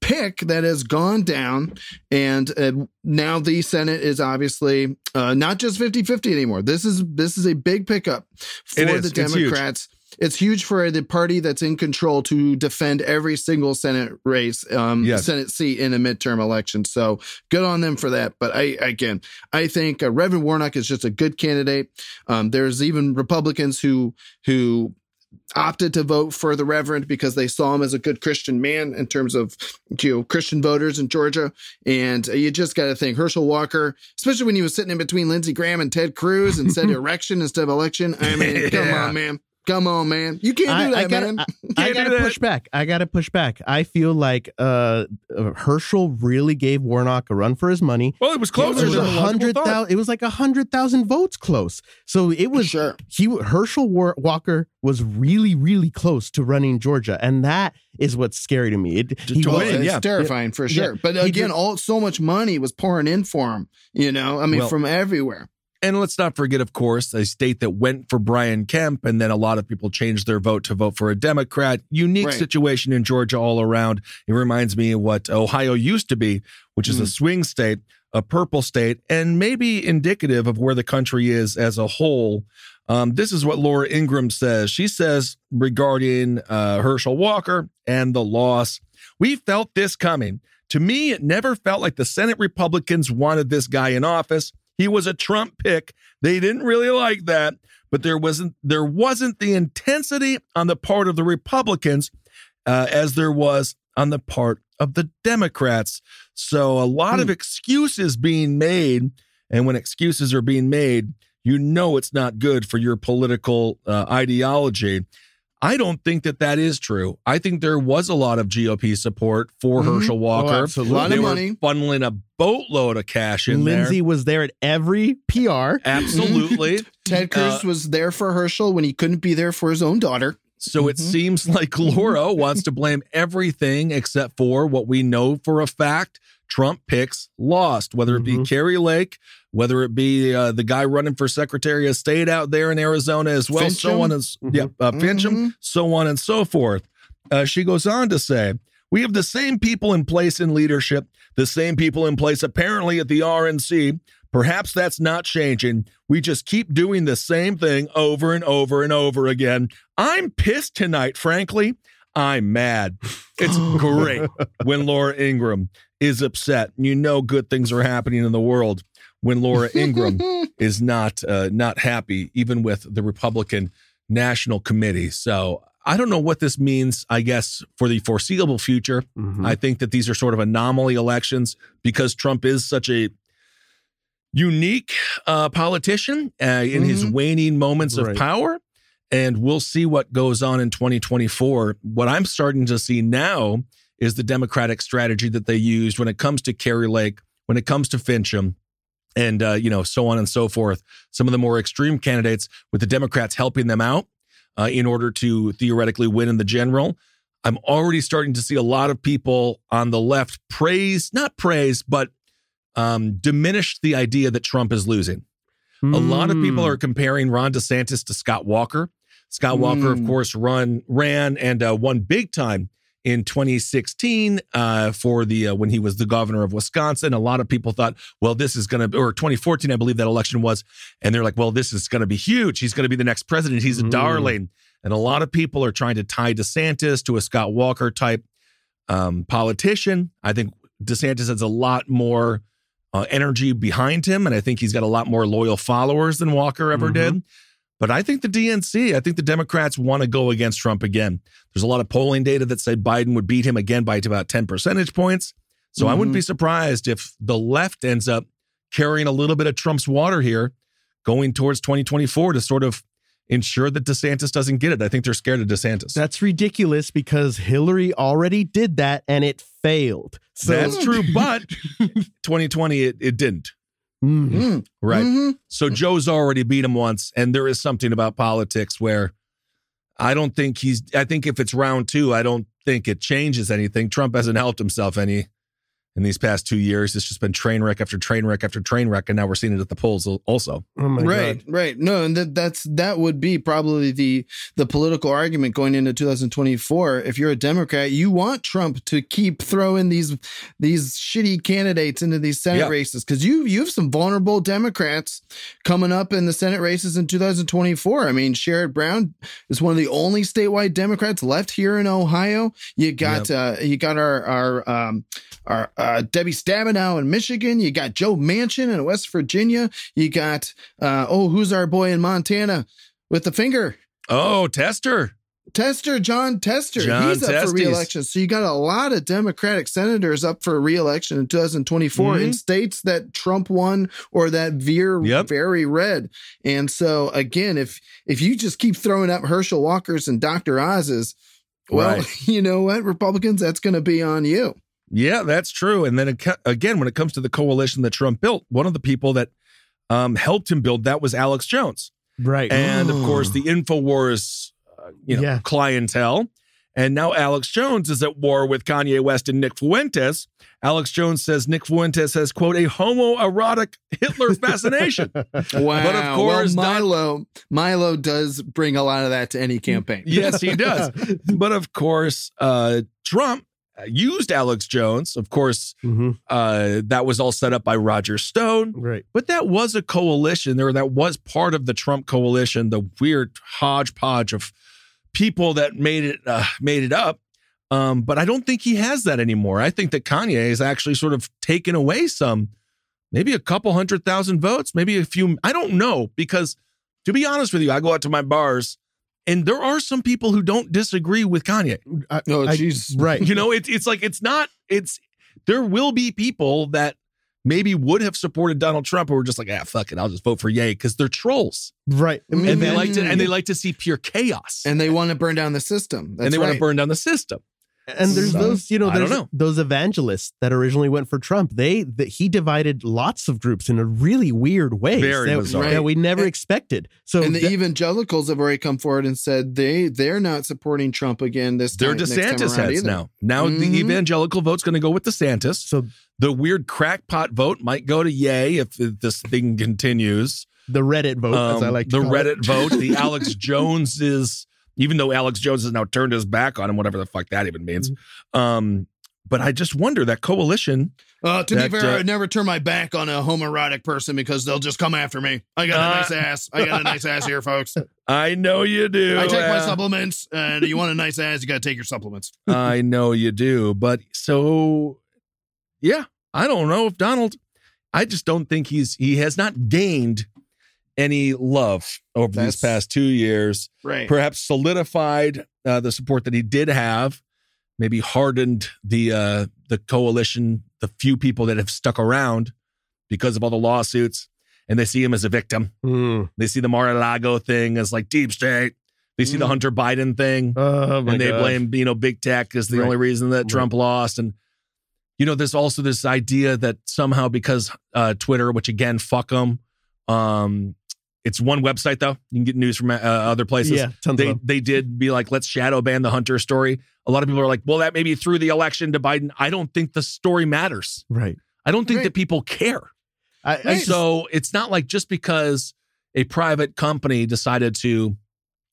pick that has gone down. And uh, now the senate is obviously uh, not just 50-50 anymore. This is this is a big pickup for the democrats it's huge for the party that's in control to defend every single Senate race, um, Yes. Senate seat in a midterm election. So good on them for that. But I, again, I think uh, Reverend Warnock is just a good candidate. Um, there's even Republicans who, who, opted to vote for the reverend because they saw him as a good christian man in terms of you know christian voters in georgia and you just got to think herschel walker especially when he was sitting in between lindsey graham and ted cruz and said erection instead of election i mean come on man Come on, man. You can't do I, that, I gotta, man. I, I gotta push back. I gotta push back. I feel like uh, uh, Herschel really gave Warnock a run for his money. well it was It closer was than a a lot of people hundred thought. thousand. It was like a hundred thousand votes close. So it was Sure. he Herschel War- Walker was really really close to running Georgia, and that is what's scary to me. It, he to was- win, it's yeah. terrifying for Yeah. sure. But again, all so much money was pouring in for him. You know, I mean, Well- from everywhere. And let's not forget, of course, a state that went for Brian Kemp, and then a lot of people changed their vote to vote for a Democrat. Unique Right. situation in Georgia all around. It reminds me of what Ohio used to be, which is a Mm. swing state, a purple state, and maybe indicative of where the country is as a whole. Um, this is what Laura Ingraham says. She says regarding uh, Herschel Walker and the loss, we felt this coming. To me, it never felt like the Senate Republicans wanted this guy in office. He was a Trump pick. They didn't really like that, but there wasn't there wasn't the intensity on the part of the Republicans uh, as there was on the part of the Democrats. So a lot of excuses being made, and when excuses are being made, you know it's not good for your political uh, ideology. I don't think that that is true. I think there was a lot of GOP support for Mhm. Herschel Walker. Oh, absolutely. A lot They of money. funneling a boatload of cash in Lindsey there. was there at every PR. Absolutely. Ted Cruz Uh, was there for Herschel when he couldn't be there for his own daughter. So it Mhm. seems like Laura wants to blame everything except for what we know for a fact Trump picks lost, whether it be Mhm. Kari Lake, whether it be uh, the guy running for Secretary of State out there in Arizona as well, so on and Mhm. yeah, uh, Finchem, Mhm. so on and so forth. Uh, she goes on to say, "We have the same people in place in leadership, the same people in place apparently at the RNC. Perhaps that's not changing. We just keep doing the same thing over and over and over again. I'm pissed tonight, frankly. I'm mad. It's great when Laura Ingraham is upset. You know good things are happening in the world when Laura Ingraham is not uh, not happy, even with the Republican National Committee. So I don't know what this means. I guess for the foreseeable future, Mhm. I think that these are sort of anomaly elections because Trump is such a unique uh, politician uh, in his Mhm. waning moments of Right. power. And we'll see what goes on in 2024. What I'm starting to see now is the Democratic strategy that they used when it comes to Kari Lake, when it comes to Finchem, and uh, you know so on and so forth. Some of the more extreme candidates with the Democrats helping them out uh, in order to theoretically win in the general. I'm already starting to see a lot of people on the left praise, not praise, but um, diminish the idea that Trump is losing. A lot of people Mm. are comparing Ron DeSantis to Scott Walker. Scott Walker, of Mm. course, run ran and uh, won big time in 2016 uh, for the uh, when he was the governor of Wisconsin. A lot of people thought, well, this is going to, or 2014, I believe that election was, and they're like, well, this is going to be huge. He's going to be the next president. He's a Mm. darling. And a lot of people are trying to tie DeSantis to a Scott Walker type um, politician. I think DeSantis has a lot more uh, energy behind him, and I think he's got a lot more loyal followers than Walker ever Mhm. did. But I think the DNC, I think the Democrats want to go against Trump again. There's a lot of polling data that said Biden would beat him again by about 10 percentage points. So I wouldn't be mm-hmm. surprised if the left ends up carrying a little bit of Trump's water here going towards 2024 to sort of ensure that DeSantis doesn't get it. I think they're scared of DeSantis. That's ridiculous because Hillary already did that and it failed. So That's true, but 2020 it, it didn't. Mm. Mm. Right. Mhm. So Joe's already beat him once, and there is something about politics where I don't think he's. I think if it's round two, I don't think it changes anything. Trump hasn't helped himself any in these past two years. It's just been train wreck after train wreck after train wreck, and now we're seeing it at the polls also. Oh my right, god. right. No, and that that's that would be probably the the political argument going into 2024. If you're a Democrat, you want Trump to keep throwing these these shitty candidates into these Senate Yeah. races because you you have some vulnerable Democrats coming up in the Senate races in 2024. I mean, Sherrod Brown is one of the only statewide Democrats left here in Ohio. You got uh you got our our um our uh, Debbie Stabenow in Michigan. You got Joe Manchin in West Virginia. You got uh, oh, who's our boy in Montana with the finger? Oh, Tester. Tester, Jon Tester. John He's up Testes. for reelection. So you got a lot of Democratic senators up for reelection in 2024 in Mhm. states that Trump won or that veer Yep. very red. And so again, if if you just keep throwing up Herschel Walkers and Dr. Oz's, well, Right. you know what, Republicans, that's going to be on you. Yeah, that's true. And then again, when it comes to the coalition that Trump built, one of the people that um, helped him build that was Alex Jones. Right. and of Oh. course the Infowars, uh, you know, Yeah. clientele. And now Alex Jones is at war with Kanye West and Nick Fuentes. Alex Jones says Nick Fuentes has quote a homoerotic Hitler fascination. Wow. But of course, well, Don- Milo Milo does bring a lot of that to any campaign. yes, he does. But of course, uh, Trump used Alex Jones. Of course, Mhm. uh, that was all set up by Roger Stone. Right. But that was a coalition, or that was part of the Trump coalition, the weird hodgepodge of people that made it uh, made it up. Um, but I don't think he has that anymore. I think that Kanye has actually sort of taken away some, maybe a couple hundred thousand votes, maybe a few. I don't know because, to be honest with you, I go out to my bars, and there are some people who don't disagree with Kanye. I- Oh, I- jeez. right. You know, it's it's like it's not. It's there will be people that maybe would have supported Donald Trump who were just like, ah, fuck it, I'll just vote for Yay because they're trolls Right. I mean, and they like to and they like to see pure chaos And they want to burn down the system. That's and they want to burn down the system. And there's So, those, you know, there's know. those evangelists that originally went for Trump. They that he divided lots of groups in a really weird way Very that, bizarre. that we never And- expected. So and the that- evangelicals have already come forward and said they they're not supporting Trump again this They're time. next time DeSantis around heads either. now. Now the Mhm. evangelical vote's going to go with DeSantis. so The weird crackpot vote might go to Yay if this thing continues. the Reddit vote, as I Um, like to the call it. Reddit vote, the Alex Jones is, even though Alex Jones has now turned his back on him, whatever the fuck that even means. Mm-hmm. Um, but I just wonder that coalition. Uh, to That, be fair, uh, I'd never turn my back on a homoerotic person because they'll just come after me. I got a Uh, nice ass. I got a nice ass here, folks. I know you do. I take my supplements, and you want a nice ass, you got to take your supplements. I know you do. But so, yeah, I don't know if Donald. I just don't think he's he has not gained any love over these past two years. Right. perhaps solidified uh, the support that he did have, maybe hardened the uh, the coalition, the few people that have stuck around because of all the lawsuits, and they see him as a victim. Mm. They see the Mar-a-Lago thing as like deep state. They see the Mm. Hunter Biden thing, Oh and they gosh. blame you know big tech as the Right. only reason that Right. Trump lost. And you know, there's also this idea that somehow because uh, Twitter, which again, fuck them, um, it's one website though. You can get news from uh, other places. Yeah, tons they of them. they did be like, let's shadow ban the Hunter story. A lot of people are like, well, that maybe threw the election to Biden. I don't think the story matters. Right. I don't think Right. that people care. I, I just- so it's not like just because a private company decided to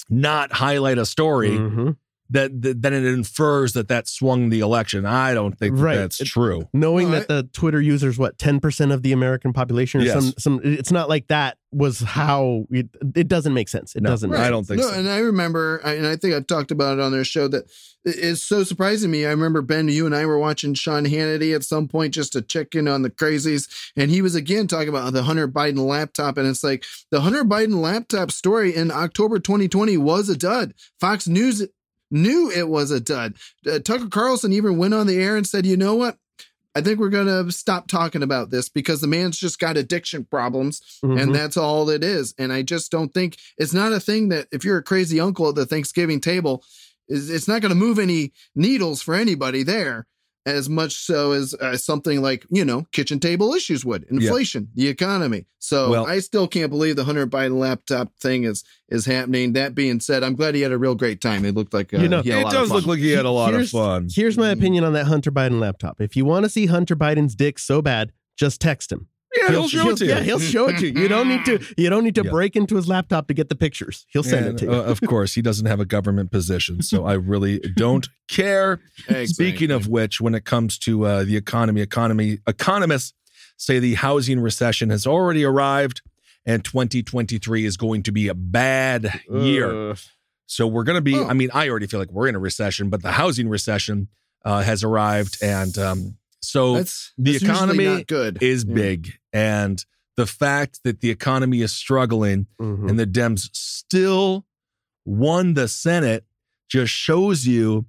not highlight a story Mhm. That, that then it infers that that swung the election. I don't think that Right. that's It- true. knowing No, that the Twitter users what ten percent of the American population or Yes. some some it's not like that was how it, it doesn't make sense. It No, doesn't. I don't think no, so. and I remember, I- and I think I've talked about it on their show that it's so surprising to me. I remember Ben, you and I were watching Sean Hannity at some point just to check in on the crazies, and he was again talking about the Hunter Biden laptop, and it's like the Hunter Biden laptop story in October 2020 was a dud. Fox News knew it was a dud. Uh, Tucker Carlson even went on the air and said, "You know what?" I think we're going to stop talking about this because the man's just got addiction problems Mhm. and that's all it is. And I just don't think it's not a thing that if you're a crazy uncle at the Thanksgiving table, it's not going to move any needles for anybody there as much so as uh, something like you know kitchen table issues would inflation the economy so Well- i still can't believe the hunter biden laptop thing is is happening that being said i'm glad he had a real great time it looked like uh, You know, he had a It lot of does fun. look like he had a lot of fun. Here's my opinion on that Hunter Biden laptop. If you want to see Hunter Biden's dick so bad, just text him. Yeah, he'll show it to you. Yeah, he'll show it to you. You don't need to. You don't need to Yeah. break into his laptop to get the pictures. He'll send And, it to you. uh, of course, he doesn't have a government position, so I really don't care. Exactly. Speaking of which, when it comes to uh, the economy, economy economists say the housing recession has already arrived, and 2023 is going to be a bad year. Ugh. So we're going to be. Oh. I mean, I already feel like we're in a recession, but the housing recession uh, has arrived, and um, so that's the that's economy good is Yeah. big, and the fact that the economy is struggling Mhm. and the Dems still won the Senate just shows you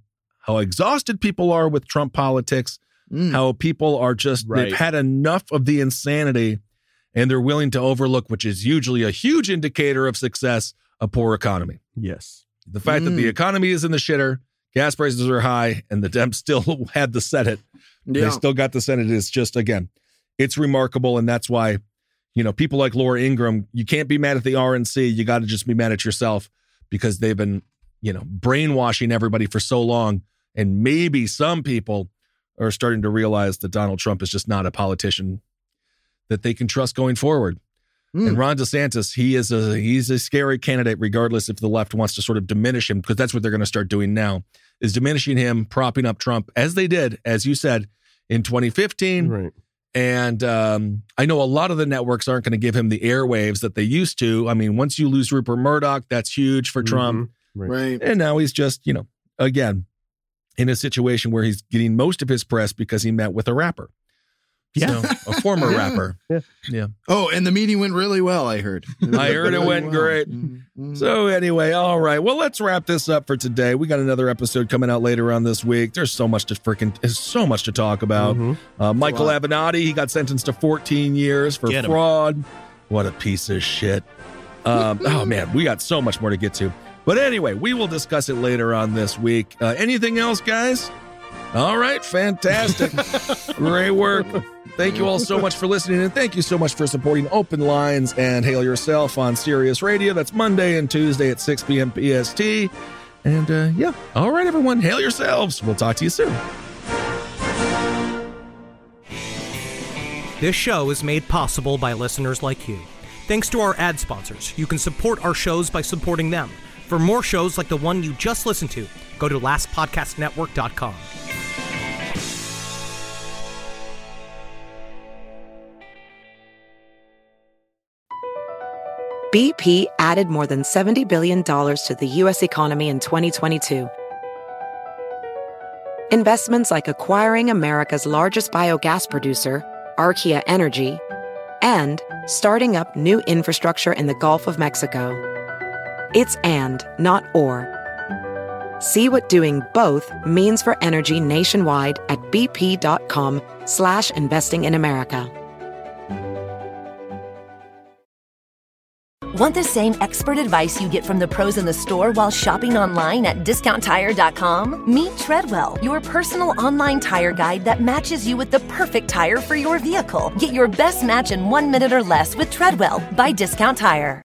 how exhausted people are with Trump politics, Mm. how people are just, Right. they've had enough of the insanity and they're willing to overlook, which is usually a huge indicator of success, a poor economy. Yes. The fact that the Mm. economy is in the shitter, gas prices are high, and the Dems still had the Senate yeah they still got the Senate. It's just again, it's remarkable, and that's why, you know, people like Laura Ingraham, you can't be mad at the RNC. You got to just be mad at yourself because they've been, you know, brainwashing everybody for so long, and maybe some people are starting to realize that Donald Trump is just not a politician that they can trust going forward. Mm. And Ron DeSantis, he is a he's a scary candidate, regardless if the left wants to sort of diminish him, because that's what they're going to start doing now, is diminishing him, propping up Trump, as they did, as you said, in 2015. Right. And um, I know a lot of the networks aren't going to give him the airwaves that they used to. I mean, once you lose Rupert Murdoch, that's huge for Trump. Mhm. right And now he's just, you know, again, in a situation where he's getting most of his press because he met with a rapper. Yeah. So, a former Yeah. rapper. Yeah. oh and the meeting went really well i heard I heard it went great. Mhm. Mhm. So anyway, all right. Well, let's wrap this up for today. We got another episode coming out later on this week. There's so much to freaking there's so much to talk about. Mhm. Uh, Michael. Avenatti, he got sentenced to 14 years for Get him. fraud. What a piece of shit. Um, oh man, we got so much more to get to. But anyway, we will discuss it later on this week. Uh, anything else, guys? All right, fantastic. Great work. Thank you all so much for listening, and thank you so much for supporting Open Lines and Hail Yourself on Sirius Radio. That's Monday and Tuesday at 6 p.m. PST. And uh, yeah, all right, everyone, hail yourselves. We'll talk to you soon. This show is made possible by listeners like you. Thanks to our ad sponsors, you can support our shows by supporting them. For more shows like the one you just listened to, go to lastpodcastnetwork.com. BP added more than $70 billion to the U.S. economy in 2022. Investments like acquiring America's largest biogas producer, Archaea Energy, and starting up new infrastructure in the Gulf of Mexico. It's and, not or. See what doing both means for energy nationwide at bp.com slash investing in America. Want the same expert advice you get from the pros in the store while shopping online at discounttire.com? Meet Treadwell, your personal online tire guide that matches you with the perfect tire for your vehicle. Get your best match in one minute or less with Treadwell by Discount Tire.